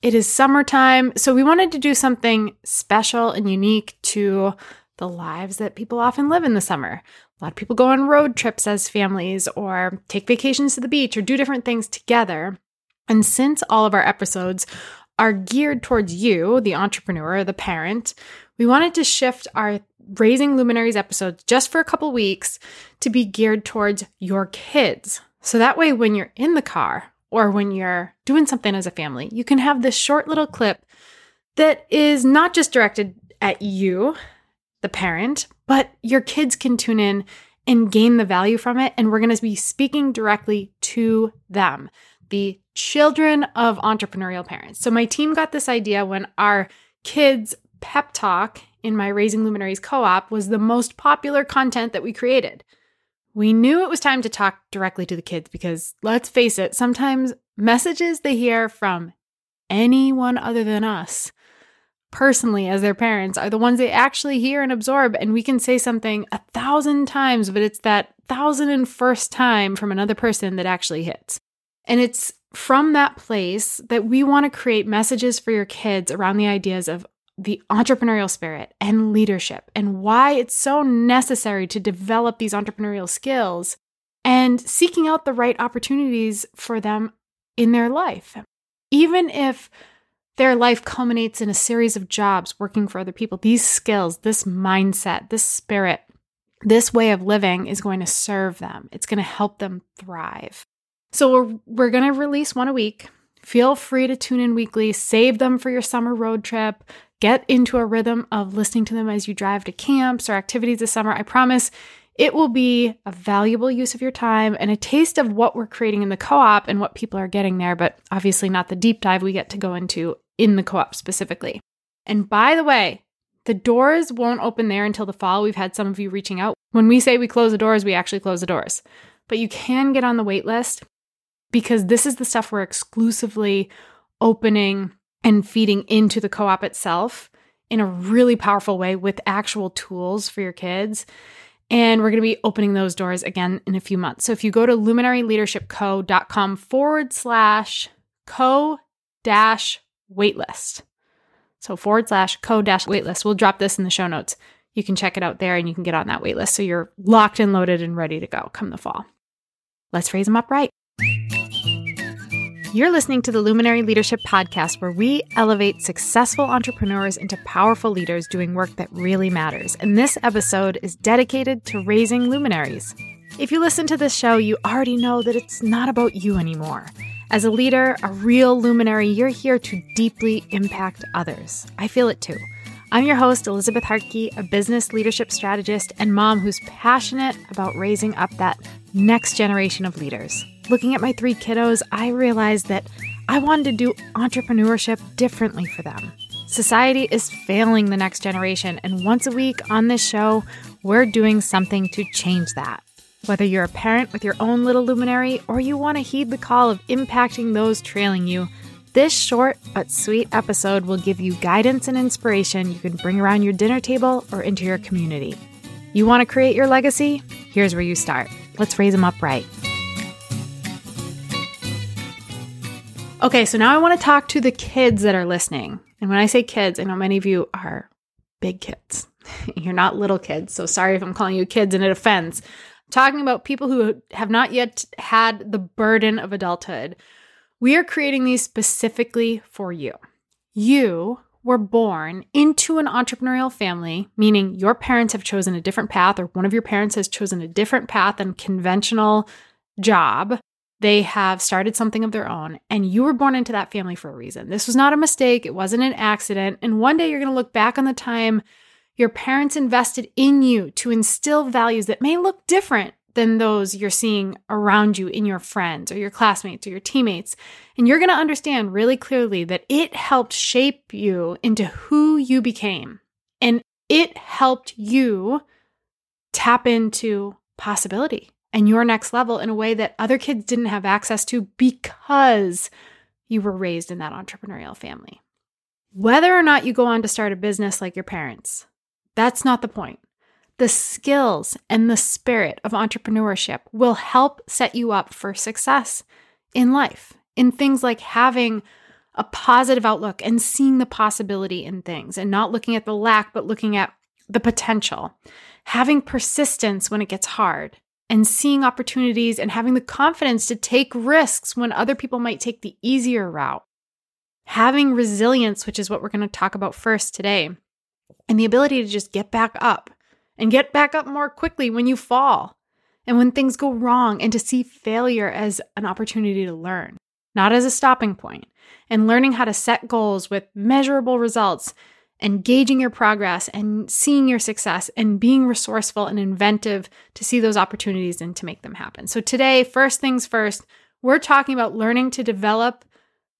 It is summertime, so we wanted to do something special and unique to the lives that people often live in the summer. A lot of people go on road trips as families or take vacations to the beach or do different things together. And since all of our episodes are geared towards you, the entrepreneur, the parent, we wanted to shift our Raising Luminaries episodes just for a couple weeks to be geared towards your kids. So that way, when you're in the car or when you're doing something as a family, you can have this short little clip that is not just directed at you, the parent, but your kids can tune in and gain the value from it. And we're going to be speaking directly to them, the children of entrepreneurial parents. So my team got this idea when our kids' pep talk in my Raising Luminaries co op was the most popular content that we created. We knew it was time to talk directly to the kids because let's face it, sometimes messages they hear from anyone other than us, personally as their parents, are the ones they actually hear and absorb. And we can say something a thousand times, but it's that thousand and first time from another person that actually hits. And it's from that place that we want to create messages for your kids around the ideas of the entrepreneurial spirit and leadership and why it's so necessary to develop these entrepreneurial skills and seeking out the right opportunities for them in their life. Even if their life culminates in a series of jobs working for other people, these skills, this mindset, this spirit, this way of living is going to serve them. It's going to help them thrive. So we're, we're going to release one a week. Feel free to tune in weekly, save them for your summer road trip, get into a rhythm of listening to them as you drive to camps or activities this summer. I promise it will be a valuable use of your time and a taste of what we're creating in the co op and what people are getting there, but obviously not the deep dive we get to go into in the co op specifically. And by the way, the doors won't open there until the fall. We've had some of you reaching out. When we say we close the doors, we actually close the doors. But you can get on the wait list because this is the stuff we're exclusively opening and feeding into the co op itself in a really powerful way with actual tools for your kids. And we're going to be opening those doors again in a few months. So if you go to luminaryleadershipco.com forward slash co dash waitlist. So forward slash co dash waitlist. We'll drop this in the show notes. You can check it out there and you can get on that waitlist. So you're locked and loaded and ready to go come the fall. Let's raise them up right. You're listening to the Luminary Leadership Podcast, where we elevate successful entrepreneurs into powerful leaders doing work that really matters. And this episode is dedicated to raising luminaries. If you listen to this show, you already know that it's not about you anymore. As a leader, a real luminary, you're here to deeply impact others. I feel it too. I'm your host, Elizabeth Hartke, a business leadership strategist and mom who's passionate about raising up that next generation of leaders. Looking at my three kiddos, I realized that I wanted to do entrepreneurship differently for them. Society is failing the next generation, and once a week on this show, we're doing something to change that. Whether you're a parent with your own little luminary or you want to heed the call of impacting those trailing you, this short but sweet episode will give you guidance and inspiration you can bring around your dinner table or into your community. You want to create your legacy? Here's where you start. Let's raise them up right. Okay, so now I want to talk to the kids that are listening. And when I say kids, I know many of you are big kids. You're not little kids. So sorry if I'm calling you kids and it offends. I'm talking about people who have not yet had the burden of adulthood. We are creating these specifically for you. You were born into an entrepreneurial family, meaning your parents have chosen a different path, or one of your parents has chosen a different path than conventional job. They have started something of their own, and you were born into that family for a reason. This was not a mistake, it wasn't an accident. And one day you're going to look back on the time your parents invested in you to instill values that may look different than those you're seeing around you in your friends or your classmates or your teammates. And you're going to understand really clearly that it helped shape you into who you became. And it helped you tap into possibility and your next level in a way that other kids didn't have access to because you were raised in that entrepreneurial family. Whether or not you go on to start a business like your parents, that's not the point. The skills and the spirit of entrepreneurship will help set you up for success in life, in things like having a positive outlook and seeing the possibility in things and not looking at the lack, but looking at the potential. Having persistence when it gets hard and seeing opportunities and having the confidence to take risks when other people might take the easier route. Having resilience, which is what we're going to talk about first today, and the ability to just get back up and get back up more quickly when you fall and when things go wrong, and to see failure as an opportunity to learn, not as a stopping point, and learning how to set goals with measurable results and gauging your progress and seeing your success and being resourceful and inventive to see those opportunities and to make them happen. So, today, first things first, we're talking about learning to develop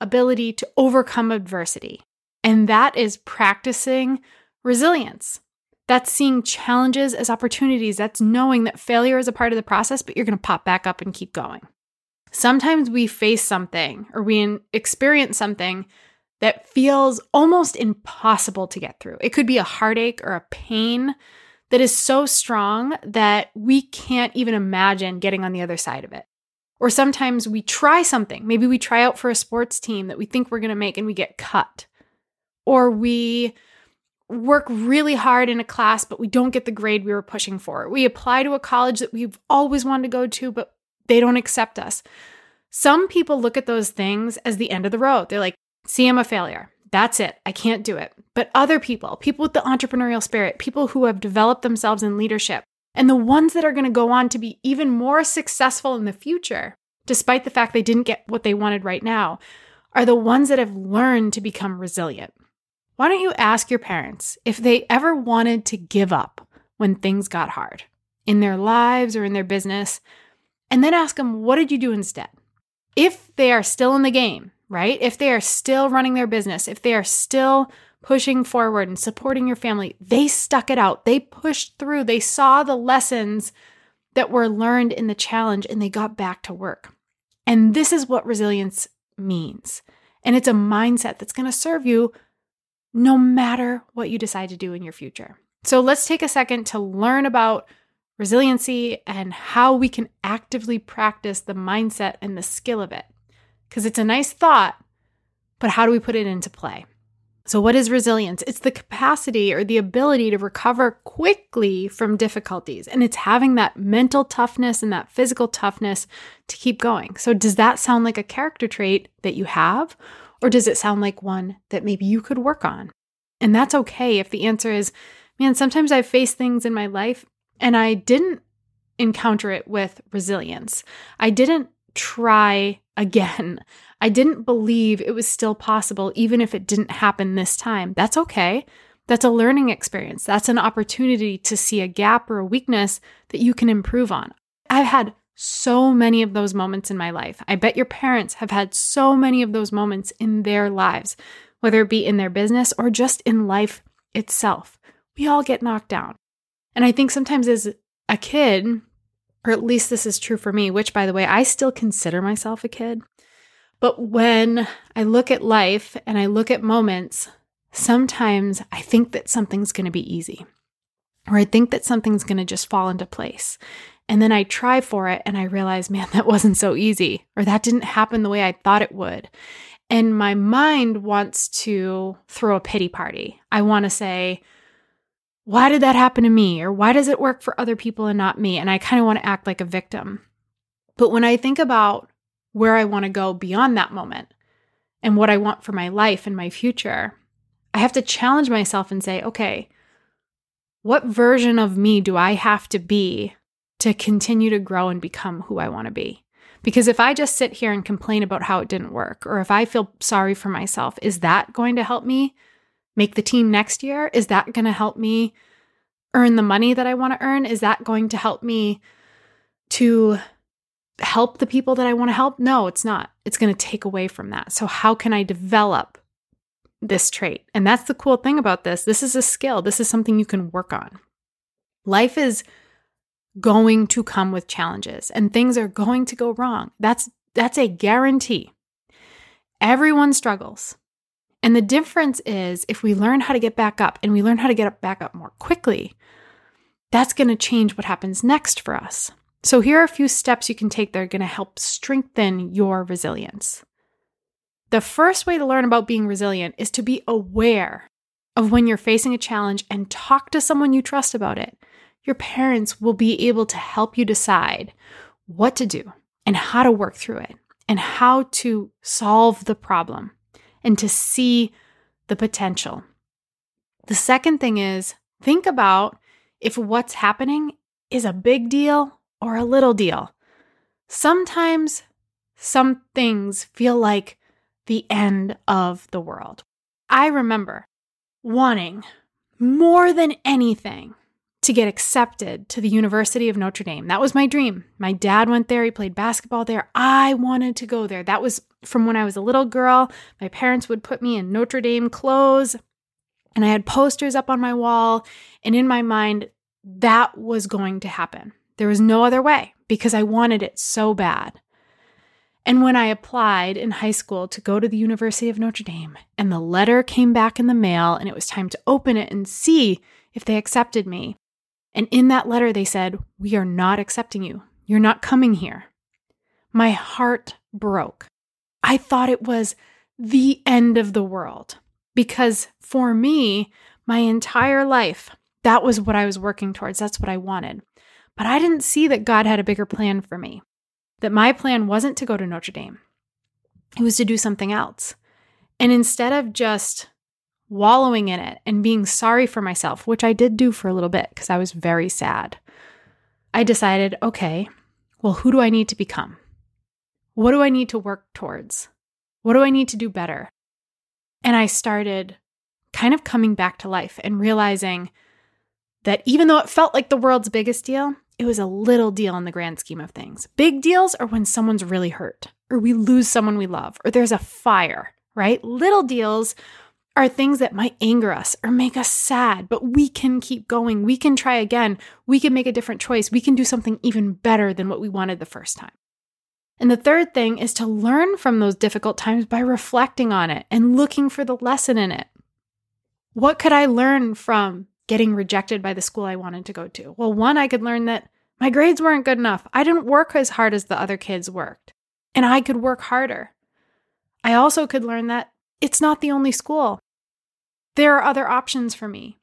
ability to overcome adversity. And that is practicing resilience. That's seeing challenges as opportunities. That's knowing that failure is a part of the process, but you're going to pop back up and keep going. Sometimes we face something or we experience something that feels almost impossible to get through. It could be a heartache or a pain that is so strong that we can't even imagine getting on the other side of it. Or sometimes we try something. Maybe we try out for a sports team that we think we're going to make and we get cut. Or we work really hard in a class, but we don't get the grade we were pushing for. We apply to a college that we've always wanted to go to, but they don't accept us. Some people look at those things as the end of the road. They're like, see, I'm a failure. That's it. I can't do it. But other people, people with the entrepreneurial spirit, people who have developed themselves in leadership, and the ones that are going to go on to be even more successful in the future, despite the fact they didn't get what they wanted right now, are the ones that have learned to become resilient. Why don't you ask your parents if they ever wanted to give up when things got hard in their lives or in their business? And then ask them, what did you do instead? If they are still in the game, right? If they are still running their business, if they are still pushing forward and supporting your family, they stuck it out. They pushed through. They saw the lessons that were learned in the challenge and they got back to work. And this is what resilience means. And it's a mindset that's going to serve you no matter what you decide to do in your future. So let's take a second to learn about resiliency and how we can actively practice the mindset and the skill of it. Because it's a nice thought, but how do we put it into play? So, what is resilience? It's the capacity or the ability to recover quickly from difficulties. And it's having that mental toughness and that physical toughness to keep going. So, does that sound like a character trait that you have? Or does it sound like one that maybe you could work on? And that's okay if the answer is, man, sometimes I've faced things in my life and I didn't encounter it with resilience. I didn't try again. I didn't believe it was still possible, even if it didn't happen this time. That's okay. That's a learning experience. That's an opportunity to see a gap or a weakness that you can improve on. I've had so many of those moments in my life. I bet your parents have had so many of those moments in their lives, whether it be in their business or just in life itself. We all get knocked down. And I think sometimes as a kid, or at least this is true for me, which by the way, I still consider myself a kid. But when I look at life and I look at moments, sometimes I think that something's going to be easy, or I think that something's going to just fall into place. And then I try for it and I realize, man, that wasn't so easy, or that didn't happen the way I thought it would. And my mind wants to throw a pity party. I want to say, why did that happen to me? Or why does it work for other people and not me? And I kind of want to act like a victim. But when I think about where I want to go beyond that moment and what I want for my life and my future, I have to challenge myself and say, okay, what version of me do I have to be to continue to grow and become who I want to be? Because if I just sit here and complain about how it didn't work, or if I feel sorry for myself, is that going to help me make the team next year? Is that going to help me earn the money that I want to earn? Is that going to help me to help the people that I want to help? No, it's not. It's going to take away from that. So, how can I develop this trait? And that's the cool thing about this. This is a skill, this is something you can work on. Life is going to come with challenges and things are going to go wrong. That's that's a guarantee. Everyone struggles. And the difference is if we learn how to get back up and we learn how to get up back up more quickly, that's going to change what happens next for us. So, here are a few steps you can take that are going to help strengthen your resilience. The first way to learn about being resilient is to be aware of when you're facing a challenge and talk to someone you trust about it. Your parents will be able to help you decide what to do and how to work through it and how to solve the problem and to see the potential. The second thing is think about if what's happening is a big deal or a little deal. Sometimes some things feel like the end of the world. I remember wanting more than anything to get accepted to the University of Notre Dame. That was my dream. My dad went there, he played basketball there. I wanted to go there. That was from when I was a little girl. My parents would put me in Notre Dame clothes, and I had posters up on my wall. And in my mind, that was going to happen. There was no other way because I wanted it so bad. And when I applied in high school to go to the University of Notre Dame, and the letter came back in the mail, and it was time to open it and see if they accepted me. And in that letter, they said, We are not accepting you. You're not coming here. My heart broke. I thought it was the end of the world because for me, my entire life, that was what I was working towards. That's what I wanted. But I didn't see that God had a bigger plan for me that my plan wasn't to go to Notre Dame, it was to do something else. And instead of just wallowing in it and being sorry for myself, which I did do for a little bit because I was very sad, I decided okay, well, who do I need to become? What do I need to work towards? What do I need to do better? And I started kind of coming back to life and realizing that even though it felt like the world's biggest deal, it was a little deal in the grand scheme of things. Big deals are when someone's really hurt, or we lose someone we love, or there's a fire, right? Little deals are things that might anger us or make us sad, but we can keep going. We can try again. We can make a different choice. We can do something even better than what we wanted the first time. And the third thing is to learn from those difficult times by reflecting on it and looking for the lesson in it. What could I learn from getting rejected by the school I wanted to go to? Well, one, I could learn that my grades weren't good enough. I didn't work as hard as the other kids worked, and I could work harder. I also could learn that it's not the only school. There are other options for me.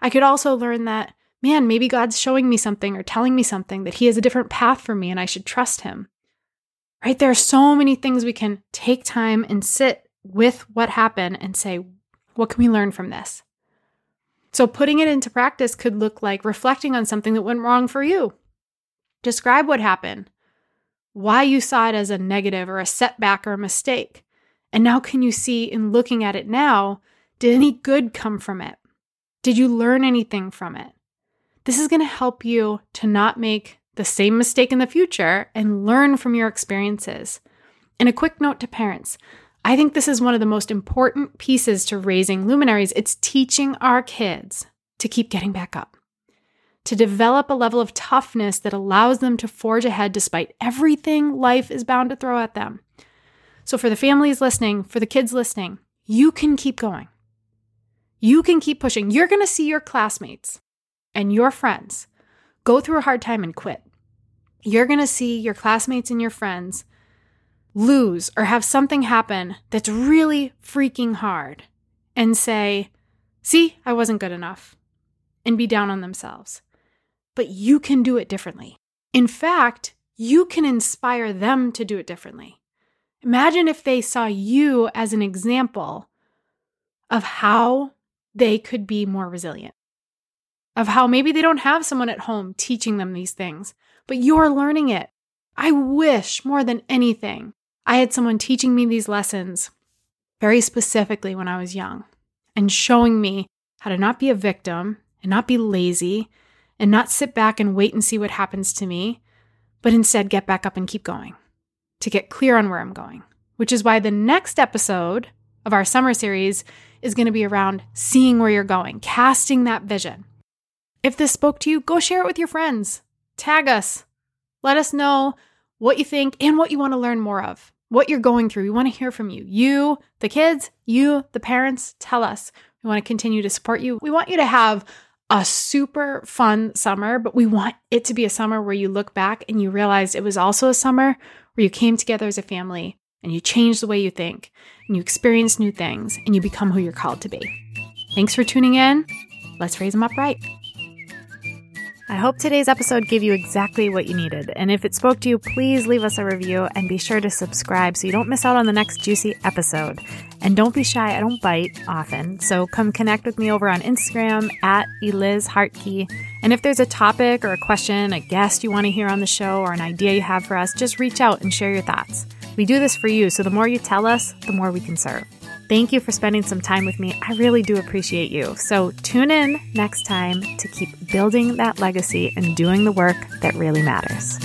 I could also learn that, man, maybe God's showing me something or telling me something that He has a different path for me and I should trust Him. Right? There are so many things we can take time and sit with what happened and say, what can we learn from this? So, putting it into practice could look like reflecting on something that went wrong for you. Describe what happened, why you saw it as a negative or a setback or a mistake. And now, can you see in looking at it now, did any good come from it? Did you learn anything from it? This is going to help you to not make the same mistake in the future and learn from your experiences. And a quick note to parents I think this is one of the most important pieces to raising luminaries. It's teaching our kids to keep getting back up, to develop a level of toughness that allows them to forge ahead despite everything life is bound to throw at them. So, for the families listening, for the kids listening, you can keep going. You can keep pushing. You're going to see your classmates and your friends go through a hard time and quit. You're going to see your classmates and your friends lose or have something happen that's really freaking hard and say, See, I wasn't good enough, and be down on themselves. But you can do it differently. In fact, you can inspire them to do it differently. Imagine if they saw you as an example of how they could be more resilient, of how maybe they don't have someone at home teaching them these things, but you're learning it. I wish more than anything I had someone teaching me these lessons very specifically when I was young and showing me how to not be a victim and not be lazy and not sit back and wait and see what happens to me, but instead get back up and keep going to get clear on where I'm going. Which is why the next episode of our summer series is going to be around seeing where you're going, casting that vision. If this spoke to you, go share it with your friends. Tag us. Let us know what you think and what you want to learn more of what you're going through. We want to hear from you. You, the kids, you, the parents, tell us. We want to continue to support you. We want you to have a super fun summer, but we want it to be a summer where you look back and you realize it was also a summer where you came together as a family and you change the way you think, and you experience new things, and you become who you're called to be. Thanks for tuning in. Let's raise them up right. I hope today's episode gave you exactly what you needed. And if it spoke to you, please leave us a review and be sure to subscribe so you don't miss out on the next juicy episode. And don't be shy, I don't bite often. So come connect with me over on Instagram at Eliz Hartke. And if there's a topic or a question, a guest you want to hear on the show, or an idea you have for us, just reach out and share your thoughts. We do this for you, so the more you tell us, the more we can serve. Thank you for spending some time with me. I really do appreciate you. So tune in next time to keep building that legacy and doing the work that really matters.